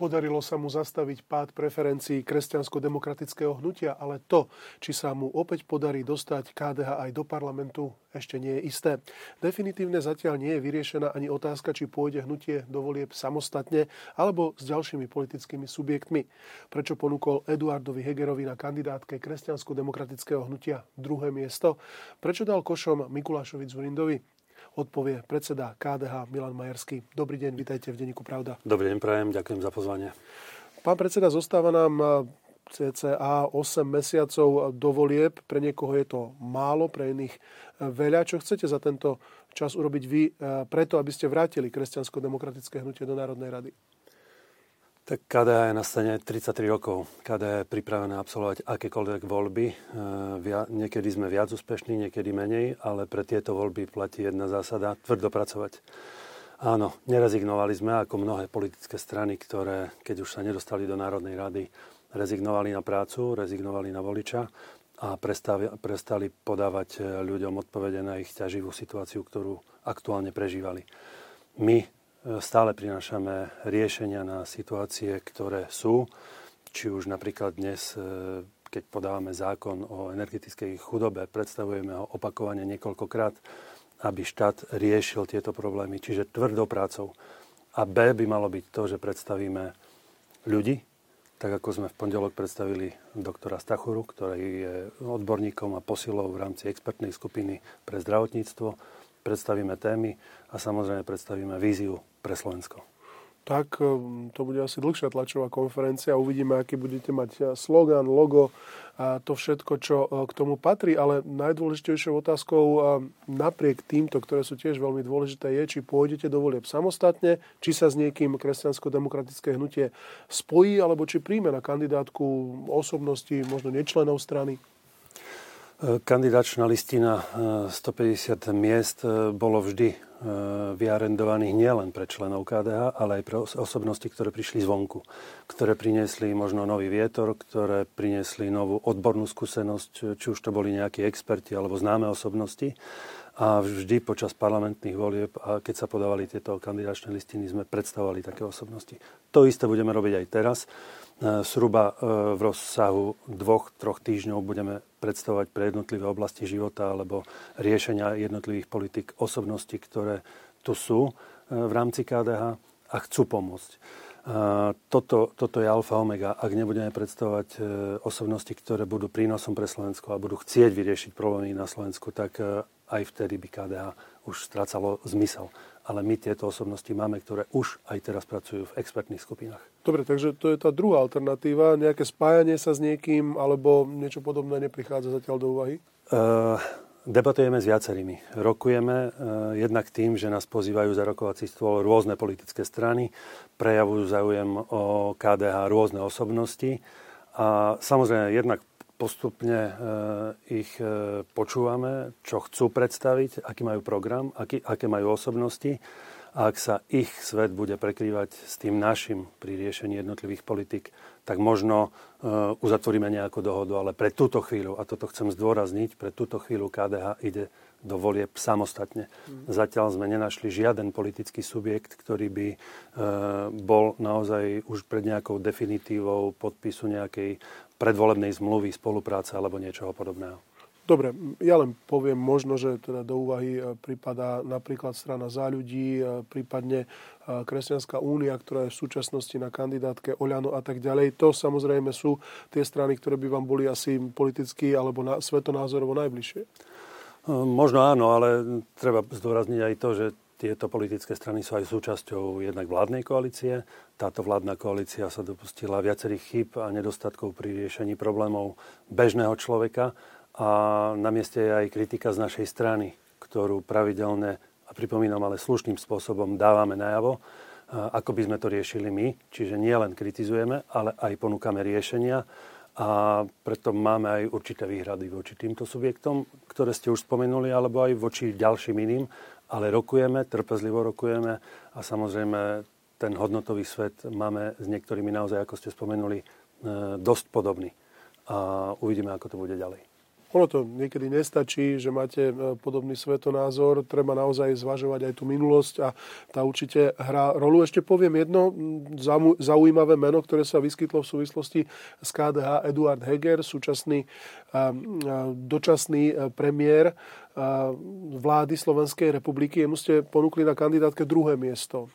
Podarilo sa mu zastaviť pád preferencií kresťansko-demokratického hnutia, ale to, či sa mu opäť podarí dostať KDH aj do parlamentu, ešte nie je isté. Definitívne zatiaľ nie je vyriešená ani otázka, či pôjde hnutie do volieb samostatne alebo s ďalšími politickými subjektmi. Prečo ponúkol Eduardovi Hegerovi na kandidátke kresťansko-demokratického hnutia druhé miesto? Prečo dal košom Mikulášovi Zurindovi? Odpovie predseda KDH Milan Majerský. Dobrý deň, vitajte v Denníku Pravda. Dobrý deň, prajem, ďakujem za pozvanie. Pán predseda, zostáva nám cca 8 mesiacov do volieb. Pre niekoho je to málo, pre iných veľa. Čo chcete za tento čas urobiť vy preto, aby ste vrátili kresťansko-demokratické hnutie do Národnej rady? Tak KDH je na scéne 33 rokov. KDH je pripravené absolvovať akékoľvek voľby. E, niekedy sme viac úspešní, niekedy menej, ale pre tieto voľby platí jedna zásada, tvrdo pracovať. Áno, nerezignovali sme ako mnohé politické strany, ktoré, keď už sa nedostali do Národnej rady, rezignovali na prácu, rezignovali na voliča a prestali, prestali podávať e, ľuďom odpovede na ich ťaživú situáciu, ktorú aktuálne prežívali. My stále prinášame riešenia na situácie, ktoré sú. Či už napríklad dnes, e, keď podávame zákon o energetickej chudobe, predstavujeme ho opakovane niekoľkokrát, aby štát riešil tieto problémy. Čiže tvrdou prácou. A B by malo byť to, že predstavíme ľudí, tak ako sme v pondelok predstavili doktora Stachuru, ktorý je odborníkom a posilou v rámci expertnej skupiny pre zdravotníctvo predstavíme témy a samozrejme predstavíme víziu pre Slovensko. Tak um, to bude asi dlhšia tlačová konferencia. Uvidíme, aký budete mať uh, slogan, logo a to všetko, čo uh, k tomu patrí. Ale najdôležitejšou otázkou napriek týmto, ktoré sú tiež veľmi dôležité, je, či pôjdete do volieb samostatne, či sa s niekým kresťansko-demokratické hnutie spojí, alebo či príjme na kandidátku osobnosti, možno nečlenov strany. Kandidačná listina 150 e, miest e, bolo vždy e, vyarendovaných nielen pre členov KDH, ale aj pre osobnosti, ktoré prišli zvonku, ktoré priniesli možno nový vietor, ktoré priniesli novú odbornú skúsenosť, či už to boli nejakí experti alebo známe osobnosti. A vždy počas parlamentných volieb, a keď sa podávali tieto kandidačné listiny, sme predstavovali také osobnosti. To isté budeme robiť aj teraz. Sruba v rozsahu dvoch, troch týždňov budeme predstavovať pre jednotlivé oblasti života alebo riešenia jednotlivých politik osobnosti, ktoré tu sú e, v rámci KDH a chcú pomôcť. E, toto, toto je alfa omega. Ak nebudeme predstavovať e, osobnosti, ktoré budú prínosom pre Slovensko a budú chcieť vyriešiť problémy na Slovensku, tak aj vtedy by KDH už strácalo zmysel ale my tieto osobnosti máme, ktoré už aj teraz pracujú v expertných skupinách. Dobre, takže to je tá druhá alternatíva. Nejaké spájanie sa s niekým alebo niečo podobné neprichádza zatiaľ do úvahy? Uh, debatujeme s viacerými. Rokujeme uh, jednak tým, že nás pozývajú za rokovací stôl rôzne politické strany, prejavujú záujem o KDH rôzne osobnosti. A samozrejme, jednak postupne e, ich e, počúvame, čo chcú predstaviť, aký majú program, aký, aké majú osobnosti. A ak sa ich svet bude prekrývať s tým našim pri riešení jednotlivých politik, tak možno uh, uzatvoríme nejakú dohodu. Ale pre túto chvíľu, a toto chcem zdôrazniť, pre túto chvíľu KDH ide do volieb samostatne. Mm. Zatiaľ sme nenašli žiaden politický subjekt, ktorý by bol naozaj už pred nejakou definitívou podpisu nejakej predvolebnej zmluvy, spolupráce alebo niečoho podobného. Dobre, ja len poviem možno, že teda do úvahy e, prípada napríklad strana za ľudí, e, prípadne e, Kresťanská únia, ktorá je v súčasnosti na kandidátke Oľano a tak ďalej. To samozrejme sú tie strany, ktoré by vám boli asi politicky alebo na, svetonázorovo najbližšie. Možno áno, ale treba zdôrazniť aj to, že tieto politické strany sú aj súčasťou jednak vládnej koalície. Táto vládna koalícia sa dopustila viacerých chyb a nedostatkov pri riešení problémov bežného človeka a na mieste je aj kritika z našej strany, ktorú pravidelne a pripomínam ale slušným spôsobom dávame najavo, ako by sme to riešili my. Čiže nie len kritizujeme, ale aj ponúkame riešenia a preto máme aj určité výhrady voči týmto subjektom, ktoré ste už spomenuli, alebo aj voči ďalším iným ale rokujeme, trpezlivo rokujeme a samozrejme ten hodnotový svet máme s niektorými naozaj, ako ste spomenuli, e, dosť podobný. A uvidíme, ako to bude ďalej. Ono to niekedy nestačí, že máte e, podobný svetonázor, treba naozaj zvažovať aj tú minulosť a tá určite hrá rolu. Ešte poviem jedno zaujímavé meno, ktoré sa vyskytlo v súvislosti s KDH, Eduard Heger, súčasný dočasný premiér vlády Slovenskej republiky. Jemu ste ponúkli na kandidátke druhé miesto.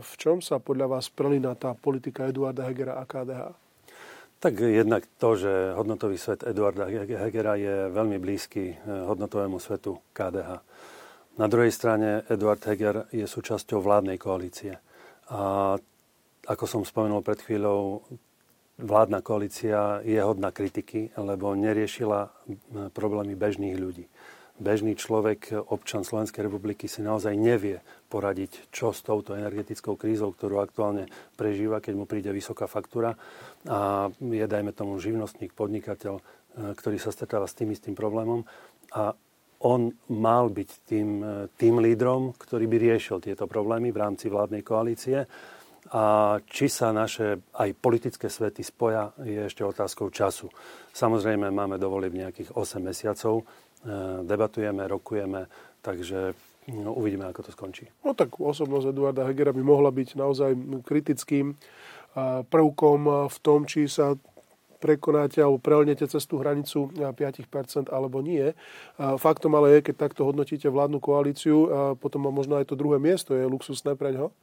V čom sa podľa vás prelína tá politika Eduarda Hegera a KDH? Tak jednak to, že hodnotový svet Eduarda Hegera je veľmi blízky eh, hodnotovému svetu KDH. Na druhej strane Eduard Heger je súčasťou vládnej koalície. A ako som spomenul pred chvíľou, vládna koalícia je hodná kritiky, lebo neriešila eh, problémy bežných ľudí bežný človek, občan Slovenskej republiky si naozaj nevie poradiť, čo s touto energetickou krízou, ktorú aktuálne prežíva, keď mu príde vysoká faktúra a je, dajme tomu, živnostník, podnikateľ, e, ktorý sa stretáva s tým istým problémom a on mal byť tým, e, tým lídrom, ktorý by riešil tieto problémy v rámci vládnej koalície. A či sa naše aj politické svety spoja, je ešte otázkou času. Samozrejme, máme dovoliť nejakých 8 mesiacov debatujeme, rokujeme, takže no, uvidíme, ako to skončí. No tak osobnosť Eduarda Hegera by mohla byť naozaj kritickým e, prvkom v tom, či sa prekonáte alebo prelnete cez tú hranicu 5% alebo nie. Faktom ale je, keď takto hodnotíte vládnu koalíciu, potom má možno aj to druhé miesto, je luxusné pre ňo.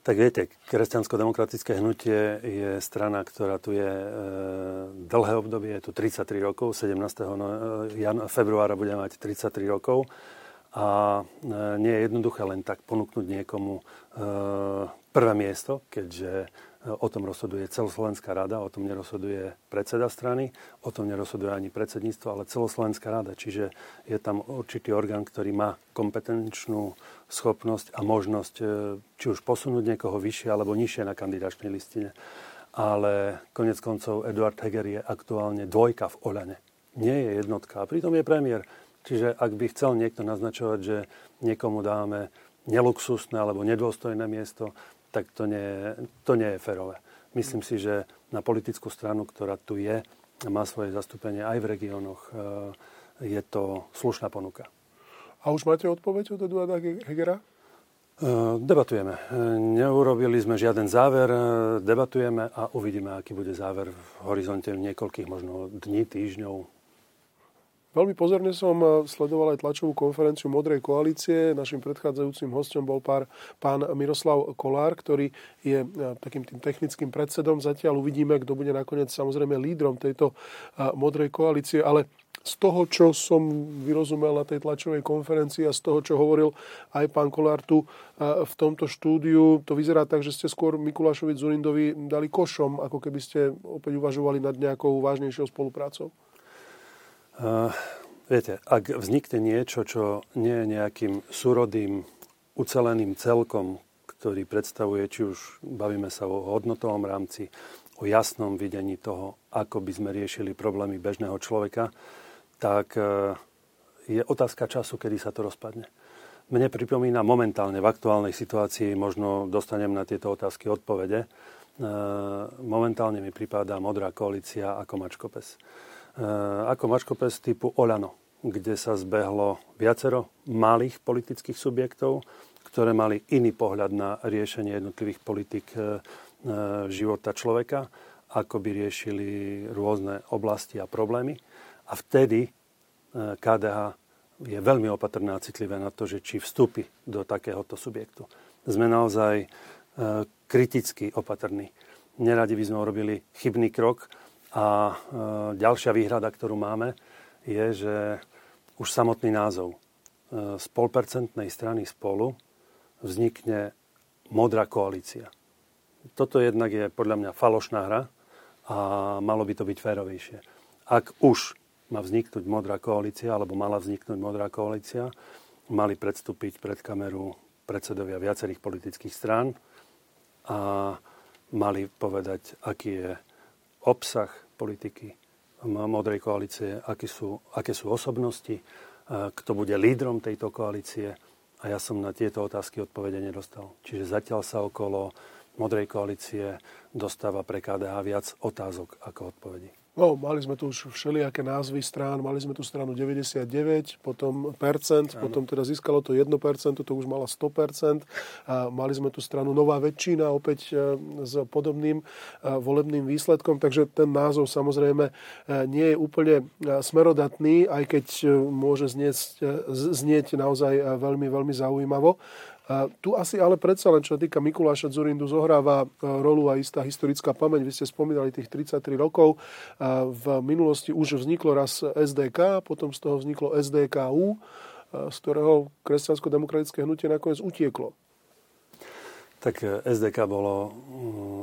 Tak viete, kresťansko-demokratické hnutie je strana, ktorá tu je e, dlhé obdobie, je tu 33 rokov, 17. No, e, jan- februára bude mať 33 rokov a e, nie je jednoduché len tak ponúknuť niekomu e, prvé miesto, keďže O tom rozhoduje celoslovenská rada, o tom nerozhoduje predseda strany, o tom nerozhoduje ani predsedníctvo, ale celoslovenská rada. Čiže je tam určitý orgán, ktorý má kompetenčnú schopnosť a možnosť e, či už posunúť niekoho vyššie alebo nižšie na kandidačnej listine. Ale konec koncov Eduard Heger je aktuálne dvojka v Oľane. Nie je jednotka. A pritom je premiér. Čiže ak by chcel niekto naznačovať, že niekomu dáme neluxusné alebo nedôstojné miesto, tak to nie, to nie je férové. Myslím si, že na politickú stranu, ktorá tu je, má svoje zastúpenie aj v regiónoch, e, je to slušná ponuka. A už máte odpoveď od Eduarda Hegera? E, debatujeme. E, neurobili sme žiaden záver, debatujeme a uvidíme, aký bude záver v horizonte niekoľkých možno dní, týždňov, Veľmi pozorne som eh, sledoval aj tlačovú konferenciu Modrej koalície. Našim predchádzajúcim hostom bol pár, pán Miroslav Kolár, ktorý je eh, takým tým technickým predsedom. Zatiaľ uvidíme, kto bude nakoniec samozrejme lídrom tejto eh, Modrej koalície, ale z toho, čo som vyrozumel na tej tlačovej konferencii a z toho, čo hovoril aj pán Kolár tu v tomto štúdiu, to vyzerá tak, že ste skôr Mikulášovi Zurindovi dali košom, ako keby ste opäť uvažovali nad nejakou vážnejšou spoluprácou. Uh, viete, ak vznikne niečo, čo nie je nejakým súrodým, uceleným celkom, ktorý predstavuje, či už bavíme sa o hodnotovom rámci, o jasnom videní toho, ako by sme riešili problémy bežného človeka, tak uh, je otázka času, kedy sa to rozpadne. Mne pripomína momentálne v aktuálnej situácii, možno dostanem na tieto otázky odpovede, uh, momentálne mi pripadá modrá koalícia ako mačkopes. Eh, ako mačkopes typu Olano, kde sa zbehlo viacero malých politických subjektov, ktoré mali iný pohľad na riešenie jednotlivých politik eh, eh, života človeka, ako by riešili rôzne oblasti a problémy. A vtedy KDH je veľmi opatrná a citlivé na to, že či vstúpi do takéhoto subjektu. Sme naozaj kriticky opatrní. Neradi by sme urobili chybný krok, a e, ďalšia výhrada, ktorú máme, je, že už samotný názov e, z polpercentnej strany spolu vznikne modrá koalícia. Toto jednak je podľa mňa falošná hra a malo by to byť férovejšie. Ak už má vzniknúť modrá koalícia, alebo mala vzniknúť modrá koalícia, mali predstúpiť pred kameru predsedovia viacerých politických strán a mali povedať, aký je obsah politiky Modrej koalície, aké sú, aké sú osobnosti, kto bude lídrom tejto koalície. A ja som na tieto otázky odpovede nedostal. Čiže zatiaľ sa okolo Modrej koalície dostáva pre KDH viac otázok ako odpovedí. No, mali sme tu už všelijaké názvy strán, mali sme tu stranu 99, potom percent, ano. potom teda získalo to 1%, to už mala 100%. A mali sme tu stranu Nová väčšina, opäť e, s podobným e, volebným výsledkom, takže ten názov samozrejme e, nie je úplne smerodatný, aj keď môže znieť, znieť naozaj veľmi, veľmi zaujímavo. Tu asi ale predsa len, čo sa týka Mikuláša Zurindu, zohráva e, rolu aj istá historická pamäť. Vy ste spomínali tých 33 rokov. V minulosti už vzniklo raz SDK, potom z toho vzniklo SDKU, e, z ktorého kresťansko-demokratické hnutie nakoniec utieklo. Tak e, SDK bolo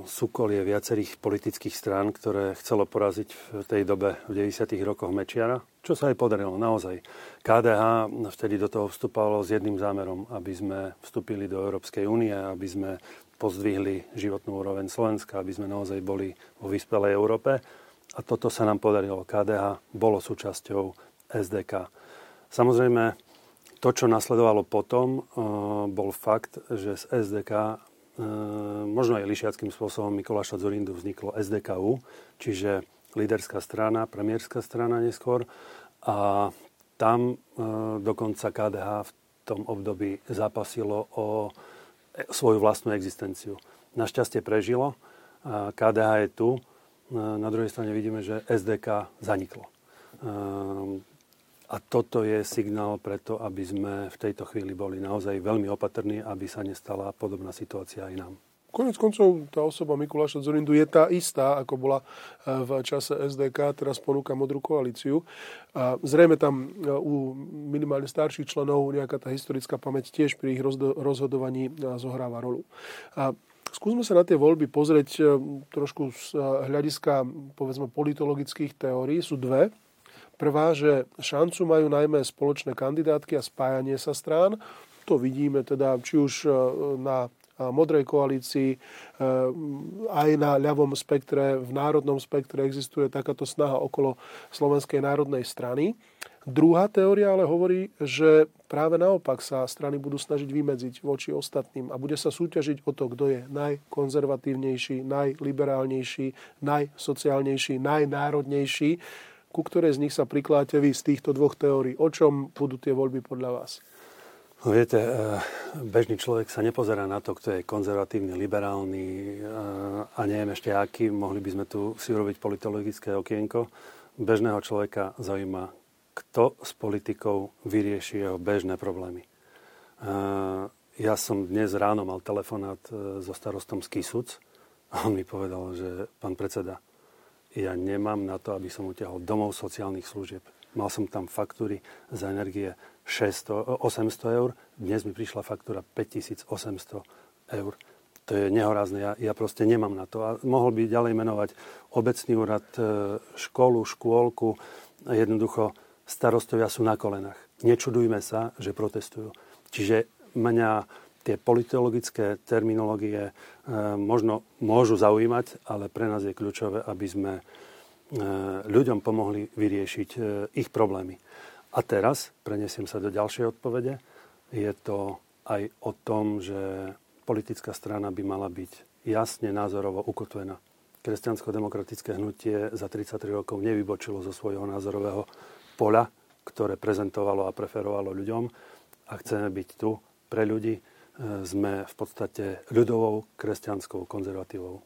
súkolie viacerých politických strán, ktoré chcelo poraziť v tej dobe v 90. rokoch Mečiara čo sa aj podarilo naozaj. KDH vtedy do toho vstupovalo s jedným zámerom, aby sme vstúpili do Európskej únie, aby sme pozdvihli životnú úroveň Slovenska, aby sme naozaj boli vo vyspelej Európe. A toto sa nám podarilo. KDH bolo súčasťou SDK. Samozrejme, to, čo nasledovalo potom, eh, bol fakt, že z SDK možno aj lišiackým spôsobom Mikuláša Zurindu vzniklo SDKU, čiže líderská strana, premiérska strana neskôr. A tam e, dokonca KDH v tom období zapasilo o svoju vlastnú existenciu. Našťastie prežilo. KDH je tu. E, na druhej strane vidíme, že SDK zaniklo. A toto je signál preto, aby sme v tejto chvíli boli naozaj veľmi opatrní, aby sa nestala podobná situácia aj nám. Konec koncov tá osoba Mikuláša Zorindu je tá istá, ako bola e, v čase SDK, teraz ponúka modrú koalíciu. A zrejme tam e, u minimálne starších členov nejaká tá historická pamäť tiež pri ich rozhodovaní e, zohráva rolu. A skúsme sa na tie voľby pozrieť trošku z hľadiska povedzme politologických teórií. Sú dve. Prvá, že šancu majú najmä spoločné kandidátky a spájanie sa strán. To vidíme teda či už na modrej koalícii, e, aj na ľavom spektre, v národnom spektre existuje takáto snaha okolo Slovenskej národnej strany. Druhá teória ale hovorí, že práve naopak sa strany budú snažiť vymedziť voči ostatným a bude sa súťažiť o to, kto je najkonzervatívnejší, najliberálnejší, najsociálnejší, najnárodnejší. Ku ktorej z nich sa prikláte vy z týchto dvoch teórií? O čom budú tie voľby podľa vás? No viete, eh, bežný človek sa nepozerá na to, kto je konzervatívny, liberálny eh, a neviem ešte aký. Mohli by sme tu si urobiť politologické okienko. Bežného človeka zaujíma, kto s politikou vyrieši jeho bežné problémy. Eh, ja som dnes ráno mal telefonát so starostom z Kisuc a on mi povedal, že pán predseda, ja nemám na to, aby som utiahol domov sociálnych služieb. Mal som tam faktúry za energie 600, 800 eur, dnes mi prišla faktúra 5800 eur. To je nehorázne, ja, ja proste nemám na to. A mohol by ďalej menovať obecný úrad, e, školu, škôlku. Jednoducho starostovia sú na kolenách. Nečudujme sa, že protestujú. Čiže mňa tie politologické terminológie e, možno môžu zaujímať, ale pre nás je kľúčové, aby sme e, ľuďom pomohli vyriešiť ich problémy. A teraz, prenesiem sa do ďalšej odpovede, je to aj o tom, že politická strana by mala byť jasne názorovo ukotvená. Kresťansko-demokratické hnutie za 33 rokov nevybočilo zo svojho názorového poľa, ktoré prezentovalo a preferovalo ľuďom a chceme byť tu pre ľudí. Sme v podstate ľudovou kresťanskou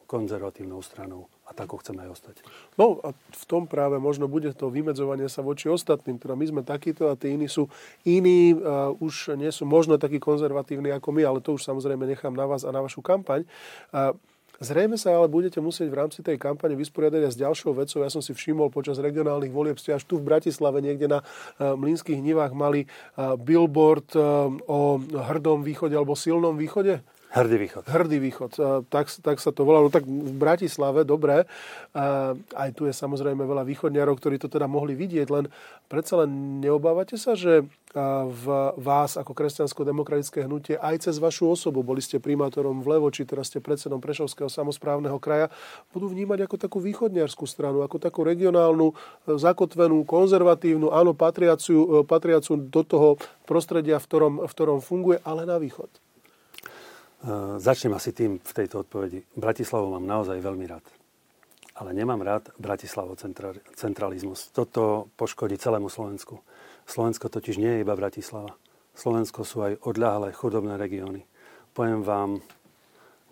konzervatívnou stranou a tako chceme aj ostať. No a v tom práve možno bude to vymedzovanie sa voči ostatným. Teda my sme takíto a tí iní sú iní, uh, už nie sú možno takí konzervatívni ako my, ale to už samozrejme nechám na vás a na vašu kampaň. Uh, Zrejme sa ale budete musieť v rámci tej kampane vysporiadať aj s ďalšou vecou. Ja som si všimol počas regionálnych volieb, ste až tu v Bratislave niekde na uh, Mlínskych nivách mali uh, billboard uh, o hrdom východe alebo silnom východe. Hrdý východ. Hrdý východ. Tak, tak sa to volalo. Tak v Bratislave, dobre. Aj tu je samozrejme veľa východniarov, ktorí to teda mohli vidieť, len predsa len neobávate sa, že v vás ako kresťansko-demokratické hnutie aj cez vašu osobu, boli ste primátorom v Levoči, teraz ste predsedom Prešovského samozprávneho kraja, budú vnímať ako takú východniarskú stranu, ako takú regionálnu, zakotvenú, konzervatívnu, áno, patriaciu, patriaciu do toho prostredia, v ktorom, v ktorom funguje, ale na východ. Začnem asi tým v tejto odpovedi. Bratislavu mám naozaj veľmi rád. ale nemám rád Bratislavo centralizmus. Toto poškodí celému Slovensku. Slovensko totiž nie je iba Bratislava. Slovensko sú aj odľahlé chudobné regióny. Poviem vám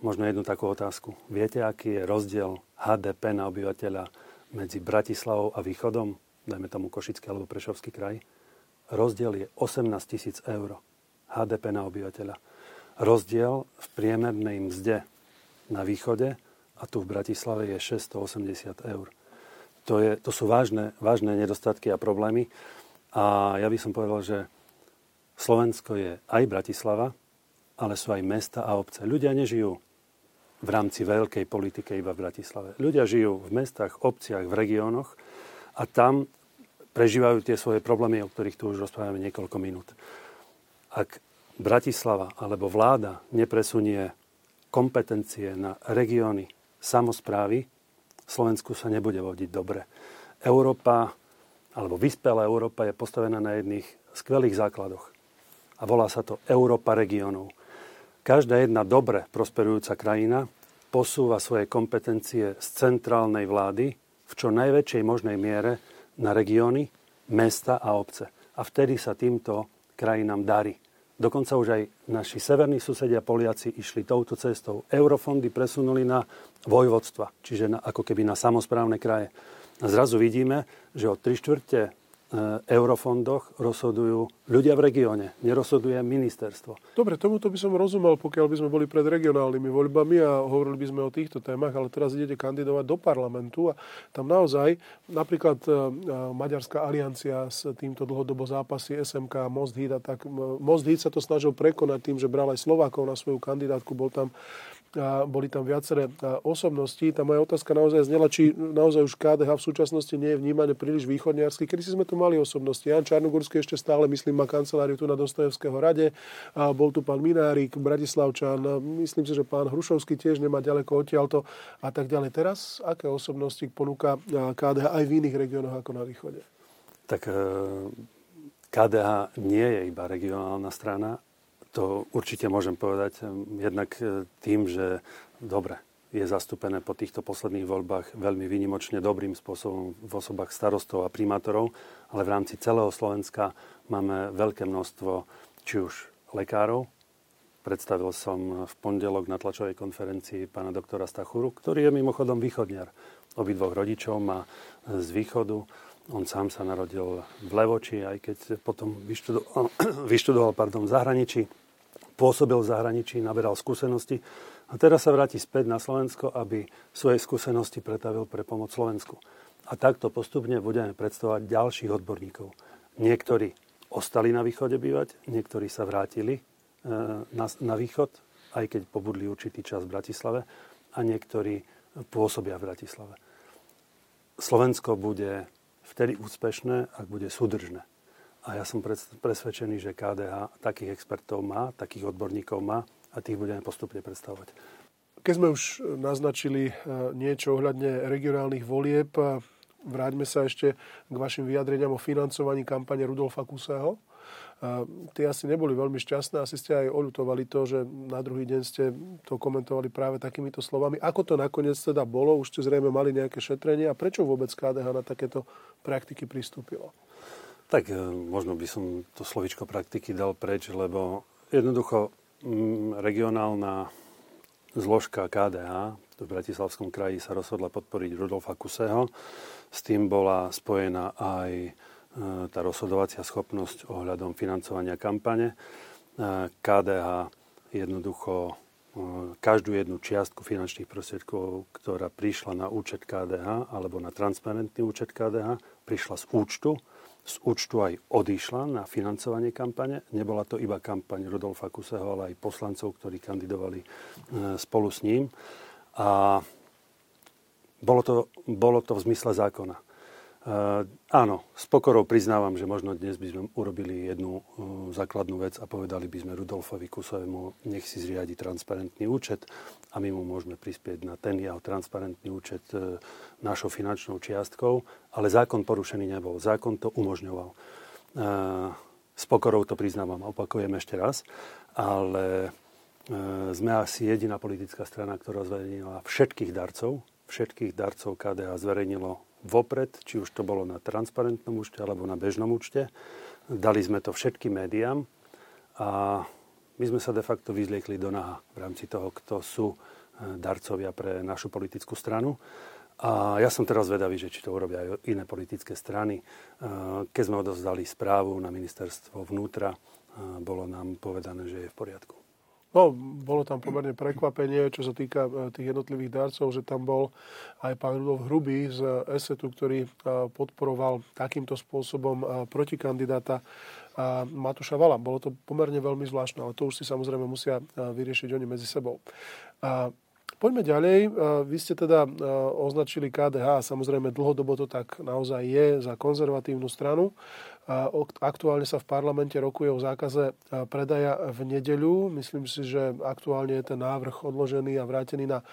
možno jednu takú otázku. Viete, aký je rozdiel HDP na obyvateľa medzi Bratislavou a východom, dajme tomu Košický alebo Prešovský kraj? Rozdiel je 18 tisíc eur HDP na obyvateľa. Rozdiel v priemernej mzde na východe a tu v Bratislave je 680 eur. To, je, to sú vážne, vážne nedostatky a problémy. A ja by som povedal, že Slovensko je aj Bratislava, ale sú aj mesta a obce. Ľudia nežijú v rámci veľkej politike iba v Bratislave. Ľudia žijú v mestách, obciach, v regiónoch a tam prežívajú tie svoje problémy, o ktorých tu už rozprávame niekoľko minút. Ak Bratislava alebo vláda nepresunie kompetencie na regióny, samozprávy, Slovensku sa nebude vodiť dobre. Európa, alebo vyspelá Európa je postavená na jedných skvelých základoch. A volá sa to Európa regionov. Každá jedna dobre prosperujúca krajina posúva svoje kompetencie z centrálnej vlády v čo najväčšej možnej miere na regióny, mesta a obce. A vtedy sa týmto krajinám darí. Dokonca už aj naši severní susedia Poliaci išli touto cestou. Eurofondy presunuli na vojvodstva, čiže na, ako keby na samozprávne kraje. A zrazu vidíme, že od 3 štvrte eurofondoch rozhodujú ľudia v regióne, nerozhoduje ministerstvo. Dobre, tomuto by som rozumel, pokiaľ by sme boli pred regionálnymi voľbami a hovorili by sme o týchto témach, ale teraz idete kandidovať do parlamentu a tam naozaj napríklad e, Maďarská aliancia s týmto dlhodobo zápasy SMK Most Hit a tak Most Hit sa to snažil prekonať tým, že bral aj Slovákov na svoju kandidátku, bol tam a boli tam viaceré osobnosti. Tá moja otázka naozaj znela, či naozaj už KDH v súčasnosti nie je vnímané príliš východniarsky. Kedy si sme tu mali osobnosti. Jan Čarnogórsky ešte stále, myslím, má kanceláriu tu na Dostojevského rade. A bol tu pán Minárik, Bratislavčan. Myslím si, že pán Hrušovský tiež nemá ďaleko odtiaľto a tak ďalej. Teraz aké osobnosti ponúka KDH aj v iných regiónoch ako na východe? Tak KDH nie je iba regionálna strana, to určite môžem povedať jednak e, tým, že dobre, je zastúpené po týchto posledných voľbách veľmi výnimočne dobrým spôsobom v osobách starostov a primátorov, ale v rámci celého Slovenska máme veľké množstvo či už lekárov. Predstavil som v pondelok na tlačovej konferencii pána doktora Stachuru, ktorý je mimochodom východniar. Obidvoch rodičov má z východu. On sám sa narodil v Levoči, aj keď potom vyštudoval, vyštudoval pardon, v zahraničí pôsobil v zahraničí, naberal skúsenosti a teraz sa vráti späť na Slovensko, aby svoje skúsenosti pretavil pre pomoc Slovensku. A takto postupne budeme predstavovať ďalších odborníkov. Niektorí ostali na východe bývať, niektorí sa vrátili e, na, na východ, aj keď pobudli určitý čas v Bratislave, a niektorí pôsobia v Bratislave. Slovensko bude vtedy úspešné, ak bude súdržné. A ja som presvedčený, že KDH takých expertov má, takých odborníkov má a tých budeme postupne predstavovať. Keď sme už naznačili e, niečo ohľadne regionálnych volieb, e, vráťme sa ešte k vašim vyjadreniam o financovaní kampane Rudolfa Kuseho. E, tie asi neboli veľmi šťastné, asi ste aj oľutovali to, že na druhý deň ste to komentovali práve takýmito slovami. Ako to nakoniec teda bolo? Už ste zrejme mali nejaké šetrenie a prečo vôbec KDH na takéto praktiky pristúpilo? Tak e, možno by som to slovičko praktiky dal preč, lebo jednoducho mm, regionálna zložka KDH v Bratislavskom kraji sa rozhodla podporiť Rudolfa Kuseho. S tým bola spojená aj e, tá rozhodovacia schopnosť ohľadom financovania kampane. E, KDH jednoducho každú jednu čiastku finančných prostriedkov, ktorá prišla na účet KDH alebo na transparentný účet KDH, prišla z účtu z účtu aj odišla na financovanie kampane. Nebola to iba kampaň Rudolfa Kuseho, ale aj poslancov, ktorí kandidovali e, spolu s ním. A bolo to, bolo to v zmysle zákona. Uh, áno, s pokorou priznávam, že možno dnes by sme urobili jednu uh, základnú vec a povedali by sme Rudolfovi Kusovému, nech si zriadi transparentný účet a my mu môžeme prispieť na ten jeho transparentný účet uh, našou finančnou čiastkou, ale zákon porušený nebol. Zákon to umožňoval. S pokorou to priznávam, opakujem ešte raz, ale sme asi jediná politická strana, ktorá zverejnila všetkých darcov všetkých darcov KDH zverejnilo vopred, či už to bolo na transparentnom účte alebo na bežnom účte. Dali sme to všetkým médiám a my sme sa de facto vyzliekli do naha v rámci toho, kto sú darcovia pre našu politickú stranu. A ja som teraz vedavý, že či to urobia aj iné politické strany. Keď sme odozdali správu na ministerstvo vnútra, bolo nám povedané, že je v poriadku. No, bolo tam pomerne prekvapenie, čo sa týka e, tých jednotlivých darcov, že tam bol aj pán Rudolf Hrubý z ESETu, ktorý e, podporoval takýmto spôsobom e, protikandidáta Matúša Vala. Bolo to pomerne veľmi zvláštne, ale to už si samozrejme musia vyriešiť oni medzi sebou. Poďme ďalej. Vy ste teda označili KDH, samozrejme dlhodobo to tak naozaj je za konzervatívnu stranu. Aktuálne sa v parlamente rokuje o zákaze predaja v nedeľu. Myslím si, že aktuálne je ten návrh odložený a vrátený na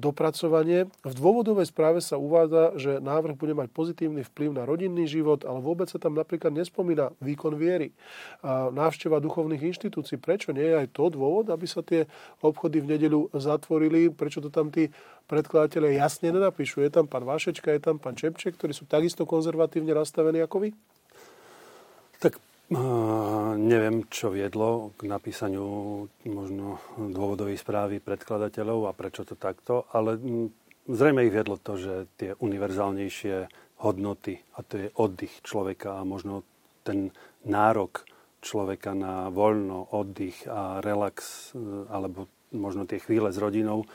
dopracovanie. V dôvodovej správe sa uvádza, že návrh bude mať pozitívny vplyv na rodinný život, ale vôbec sa tam napríklad nespomína výkon viery, návšteva duchovných inštitúcií. Prečo nie je aj to dôvod, aby sa tie obchody v nedeľu zatvorili? Prečo to tam tí predkladateľe jasne nenapíšu? Je tam pán Vašečka, je tam pán Čepček, ktorí sú takisto konzervatívne nastavení ako vy? Tak neviem, čo viedlo k napísaniu možno dôvodovej správy predkladateľov a prečo to takto, ale zrejme ich viedlo to, že tie univerzálnejšie hodnoty, a to je oddych človeka a možno ten nárok človeka na voľno, oddych a relax, e, alebo možno tie chvíle s rodinou, e,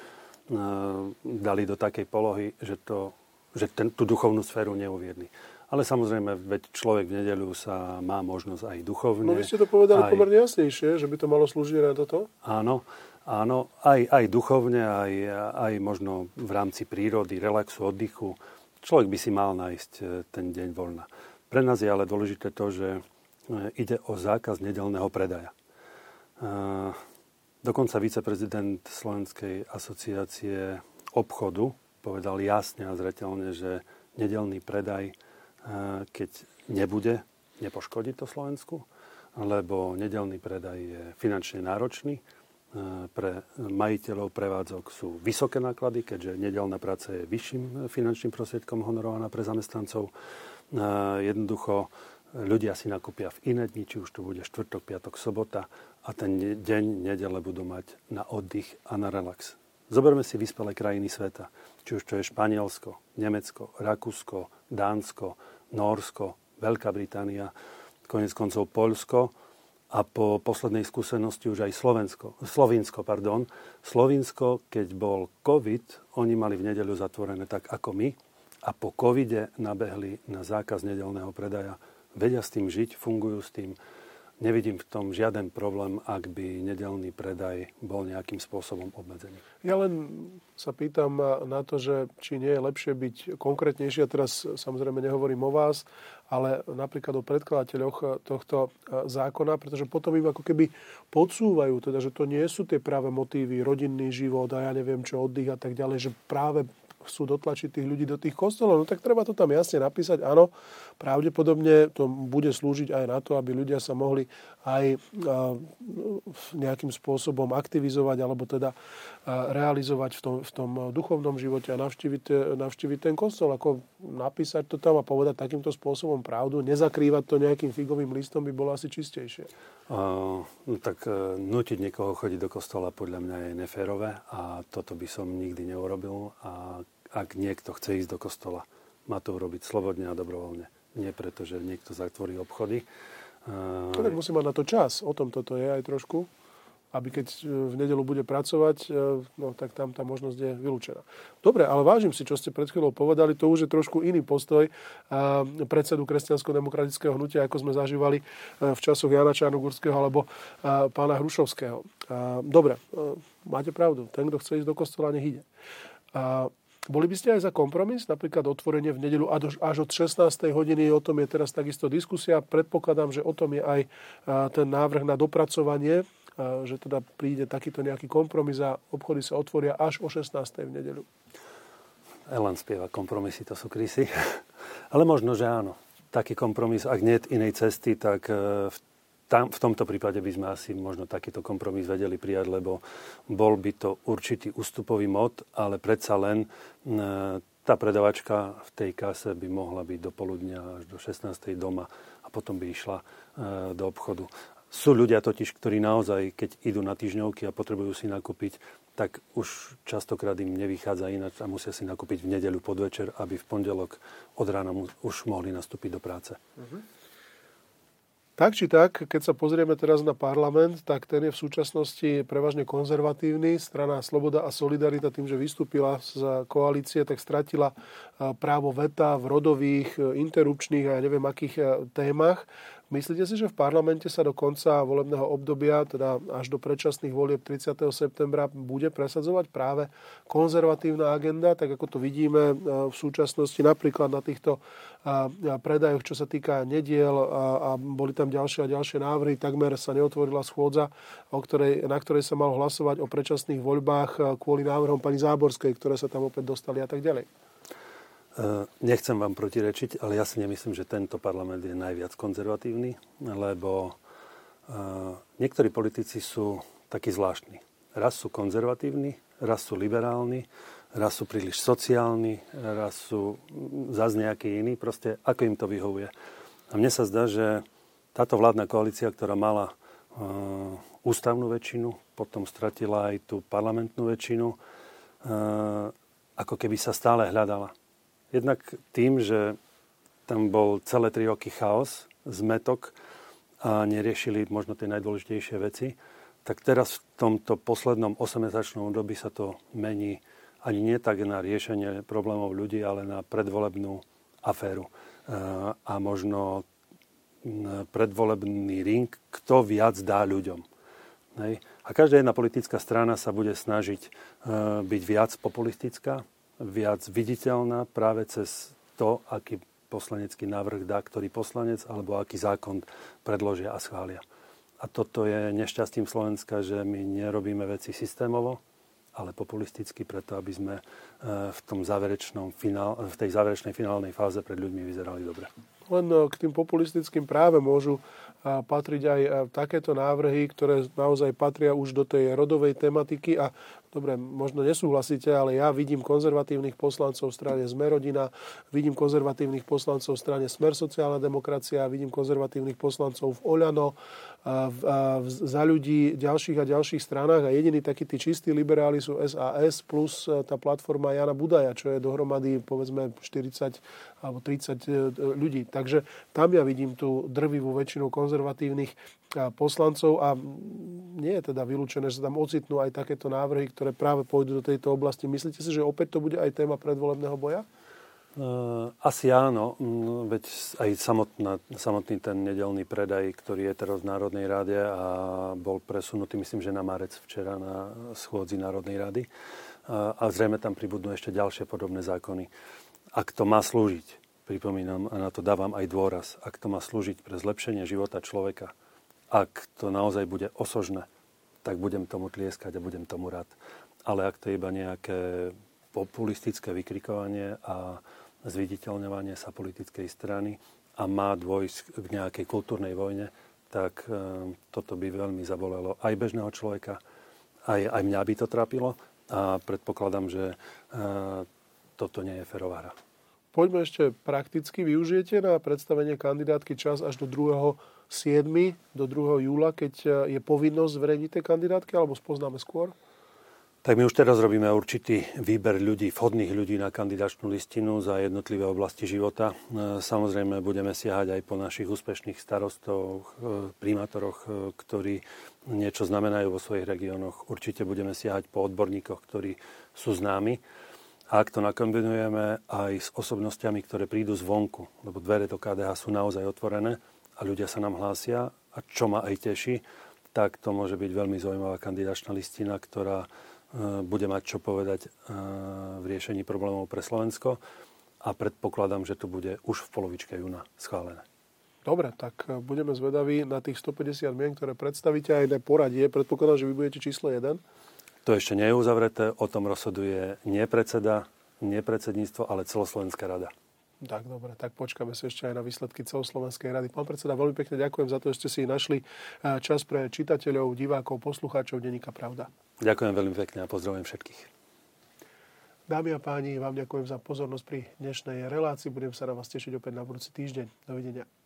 dali do takej polohy, že, to, že ten, tú duchovnú sféru neuviedli. Ale samozrejme, veď človek v nedeľu sa má možnosť aj duchovne. No vy ste to povedali aj... pomerne jasnejšie, že by to malo slúžiť na toto? Áno, áno, aj, aj duchovne, aj, aj možno v rámci prírody, relaxu, oddychu. Človek by si mal nájsť e, ten deň voľna. Pre nás je ale dôležité to, že e, ide o zákaz nedelného predaja. E, dokonca viceprezident Slovenskej asociácie obchodu povedal jasne a zretelne, že nedelný predaj keď nebude, nepoškodí to Slovensku, lebo nedelný predaj je finančne náročný. Pre majiteľov prevádzok sú vysoké náklady, keďže nedelná práca je vyšším finančným prostriedkom honorovaná pre zamestnancov. Jednoducho ľudia si nakúpia v iné dni, či už to bude štvrtok, piatok, sobota a ten deň nedele budú mať na oddych a na relax. Zoberme si vyspelé krajiny sveta, či už to je Španielsko, Nemecko, Rakúsko, Dánsko, Norsko, Veľká Británia, konec koncov Polsko a po poslednej skúsenosti už aj Slovensko, Slovinsko. Pardon. Slovinsko, keď bol COVID, oni mali v nedeľu zatvorené tak ako my a po covide nabehli na zákaz nedelného predaja. Vedia s tým žiť, fungujú s tým nevidím v tom žiaden problém, ak by nedelný predaj bol nejakým spôsobom obmedzený. Ja len sa pýtam na to, že či nie je lepšie byť konkrétnejší, a teraz samozrejme nehovorím o vás, ale napríklad o predkladateľoch tohto e, zákona, pretože potom im ako keby podsúvajú, teda, že to nie sú tie práve motívy, rodinný život a ja neviem čo, oddych a tak ďalej, že práve chcú dotlačiť tých ľudí do tých kostolov, no tak treba to tam jasne napísať. Áno, pravdepodobne to bude slúžiť aj na to, aby ľudia sa mohli aj nejakým spôsobom aktivizovať alebo teda realizovať v tom, v tom duchovnom živote a navštíviť, navštíviť ten kostol. Ako napísať to tam a povedať takýmto spôsobom pravdu, nezakrývať to nejakým figovým listom by bolo asi čistejšie. Uh, no tak uh, nutiť niekoho chodiť do kostola podľa mňa je neférové a toto by som nikdy neurobil a ak niekto chce ísť do kostola, má to urobiť slobodne a dobrovoľne. Nie preto, že niekto zatvorí obchody. No, tak musí mať na to čas. O tom toto je aj trošku. Aby keď e, v nedelu bude pracovať, e, no tak tam tá možnosť je vylúčená. Dobre, ale vážim si, čo ste pred chvíľou povedali. To už je trošku iný postoj predsedu kresťansko-demokratického hnutia, ako sme zažívali e, v časoch Jana Čarnogurského alebo pána Hrušovského. Dobre, máte pravdu. Ten, kto chce ísť do kostola, nech ide. Boli by ste aj za kompromis, napríklad otvorenie v nedelu až od 16. hodiny, o tom je teraz takisto diskusia. Predpokladám, že o tom je aj ten návrh na dopracovanie, že teda príde takýto nejaký kompromis a obchody sa otvoria až o 16. v nedelu. Elan spieva kompromisy, to sú krysy. Ale možno, že áno. Taký kompromis, ak nie inej cesty, tak e, v tam, v tomto prípade by sme asi možno takýto kompromis vedeli prijať, lebo bol by to určitý ústupový mod, ale predsa len tá predavačka v tej kase by mohla byť do poludnia až do 16. doma a potom by išla do obchodu. Sú ľudia totiž, ktorí naozaj, keď idú na týždňovky a potrebujú si nakúpiť, tak už častokrát im nevychádza ináč a musia si nakúpiť v nedeľu podvečer, aby v pondelok od rána už mohli nastúpiť do práce. Uh-huh. Tak či tak, keď sa pozrieme teraz na parlament, tak ten je v súčasnosti prevažne konzervatívny. Strana Sloboda a Solidarita tým, že vystúpila z koalície, tak stratila právo veta v rodových, interrupčných a ja neviem akých témach. Myslíte si, že v parlamente sa do konca volebného obdobia, teda až do predčasných volieb 30. septembra, bude presadzovať práve konzervatívna agenda, tak ako to vidíme e, v súčasnosti napríklad na týchto e, predajoch, čo sa týka nediel a, boli tam ďalšie a ďalšie návrhy. Takmer sa neotvorila schôdza, o ktorej, na ktorej sa malo hlasovať o predčasných voľbách e, kvôli návrhom pani Záborskej, ktoré sa tam opäť dostali a tak ďalej. Eh, nechcem vám protirečiť, ale ja si nemyslím, že tento parlament je najviac konzervatívny, lebo eh, niektorí politici sú takí zvláštni. Raz sú konzervatívni, raz sú liberálni, raz sú príliš sociálni, raz sú zase nejaký iný, proste ako im to vyhovuje. A mne sa zdá, že táto vládna koalícia, ktorá mala uh, ústavnú väčšinu, potom stratila aj tú parlamentnú väčšinu, ako keby sa stále hľadala. Jednak tým, že tam bol celé tri roky chaos, zmetok a neriešili možno tie najdôležitejšie veci, tak teraz v tomto poslednom 8-mesačnom období sa to mení ani nie tak na riešenie problémov ľudí, ale na predvolebnú aféru. E, a možno predvolebný ring, kto viac dá ľuďom. A každá jedna politická strana sa bude snažiť e, byť viac populistická, viac viditeľná práve cez to, aký poslanecký návrh dá ktorý poslanec alebo aký zákon predložia a schvália. A toto je nešťastím Slovenska, že my nerobíme veci systémovo, ale populisticky, preto aby sme v, tom záverečnom finál, v tej záverečnej finálnej fáze pred ľuďmi vyzerali dobre. Len e, k tým populistickým práve môžu patriť aj takéto návrhy, ktoré naozaj patria už do tej rodovej tematiky a dobre, možno nesúhlasíte, ale ja vidím konzervatívnych poslancov v strane Zmerodina, vidím konzervatívnych poslancov v strane Smer sociálna demokracia, vidím konzervatívnych poslancov v Oľano, v, v, za ľudí ďalších a ďalších stranách a jediní takí tí čistí liberáli sú SAS plus tá platforma Jana Budaja, čo je dohromady povedzme 40 alebo 30 e, ľudí. Takže tam ja vidím tú drvivú väčšinu konzervatívnych poslancov a nie je teda vylúčené, že sa tam ocitnú aj takéto návrhy, ktoré práve pôjdu do tejto oblasti. Myslíte si, že opäť to bude aj téma predvolebného boja? Asi áno, mm, veď aj samotná, samotný ten nedelný predaj, ktorý je teraz v Národnej rade a bol presunutý, myslím, že na marec včera na schôdzi Národnej rady. A zrejme tam pribudnú ešte ďalšie podobné zákony. Ak to má slúžiť, pripomínam, a na to dávam aj dôraz, ak to má slúžiť pre zlepšenie života človeka, ak to naozaj bude osožné, tak budem tomu tlieskať a budem tomu rád. Ale ak to je iba nejaké populistické vykrikovanie a zviditeľňovanie sa politickej strany a má dôjsť k nejakej kultúrnej vojne, tak e, toto by veľmi zabolelo aj bežného človeka, aj, aj mňa by to trápilo a predpokladám, že e, toto nie je ferová hra. Poďme ešte prakticky. Využijete na predstavenie kandidátky čas až do 2. 7. do 2. júla, keď e, je povinnosť zverejniť tie kandidátky, alebo spoznáme skôr? Tak my už teraz robíme určitý výber ľudí, vhodných ľudí na kandidačnú listinu za jednotlivé oblasti života. E, samozrejme budeme siahať aj po našich úspešných starostoch, e, primátoroch, ktorí niečo znamenajú vo svojich regiónoch. Určite budeme siahať po odborníkoch, ktorí sú známi. A ak to nakombinujeme aj s osobnostiami, ktoré prídu zvonku, lebo dvere do KDH sú naozaj otvorené, a ľudia sa nám hlásia a čo ma aj teší, tak to môže byť veľmi zaujímavá kandidačná listina, ktorá e, bude mať čo povedať e, v riešení problémov pre Slovensko a predpokladám, že to bude už v polovičke júna schválené. Dobre, tak e, budeme zvedaví na tých 150 mien, ktoré predstavíte aj na poradie. Predpokladám, že vy budete číslo 1. To ešte nie je uzavreté, o tom rozhoduje nie predseda, nie predsedníctvo, ale celoslovenská rada. Tak dobre, tak počkáme si ešte aj na výsledky celoslovenskej rady. Pán predseda, veľmi pekne ďakujem za to, že ste si našli eh, čas pre čitateľov, divákov, poslucháčov Denika Pravda. Ďakujem veľmi pekne a pozdravujem všetkých. Dámy a páni, vám ďakujem za pozornosť pri dnešnej relácii. Budem sa na vás tešiť opäť na budúci týždeň. Dovidenia.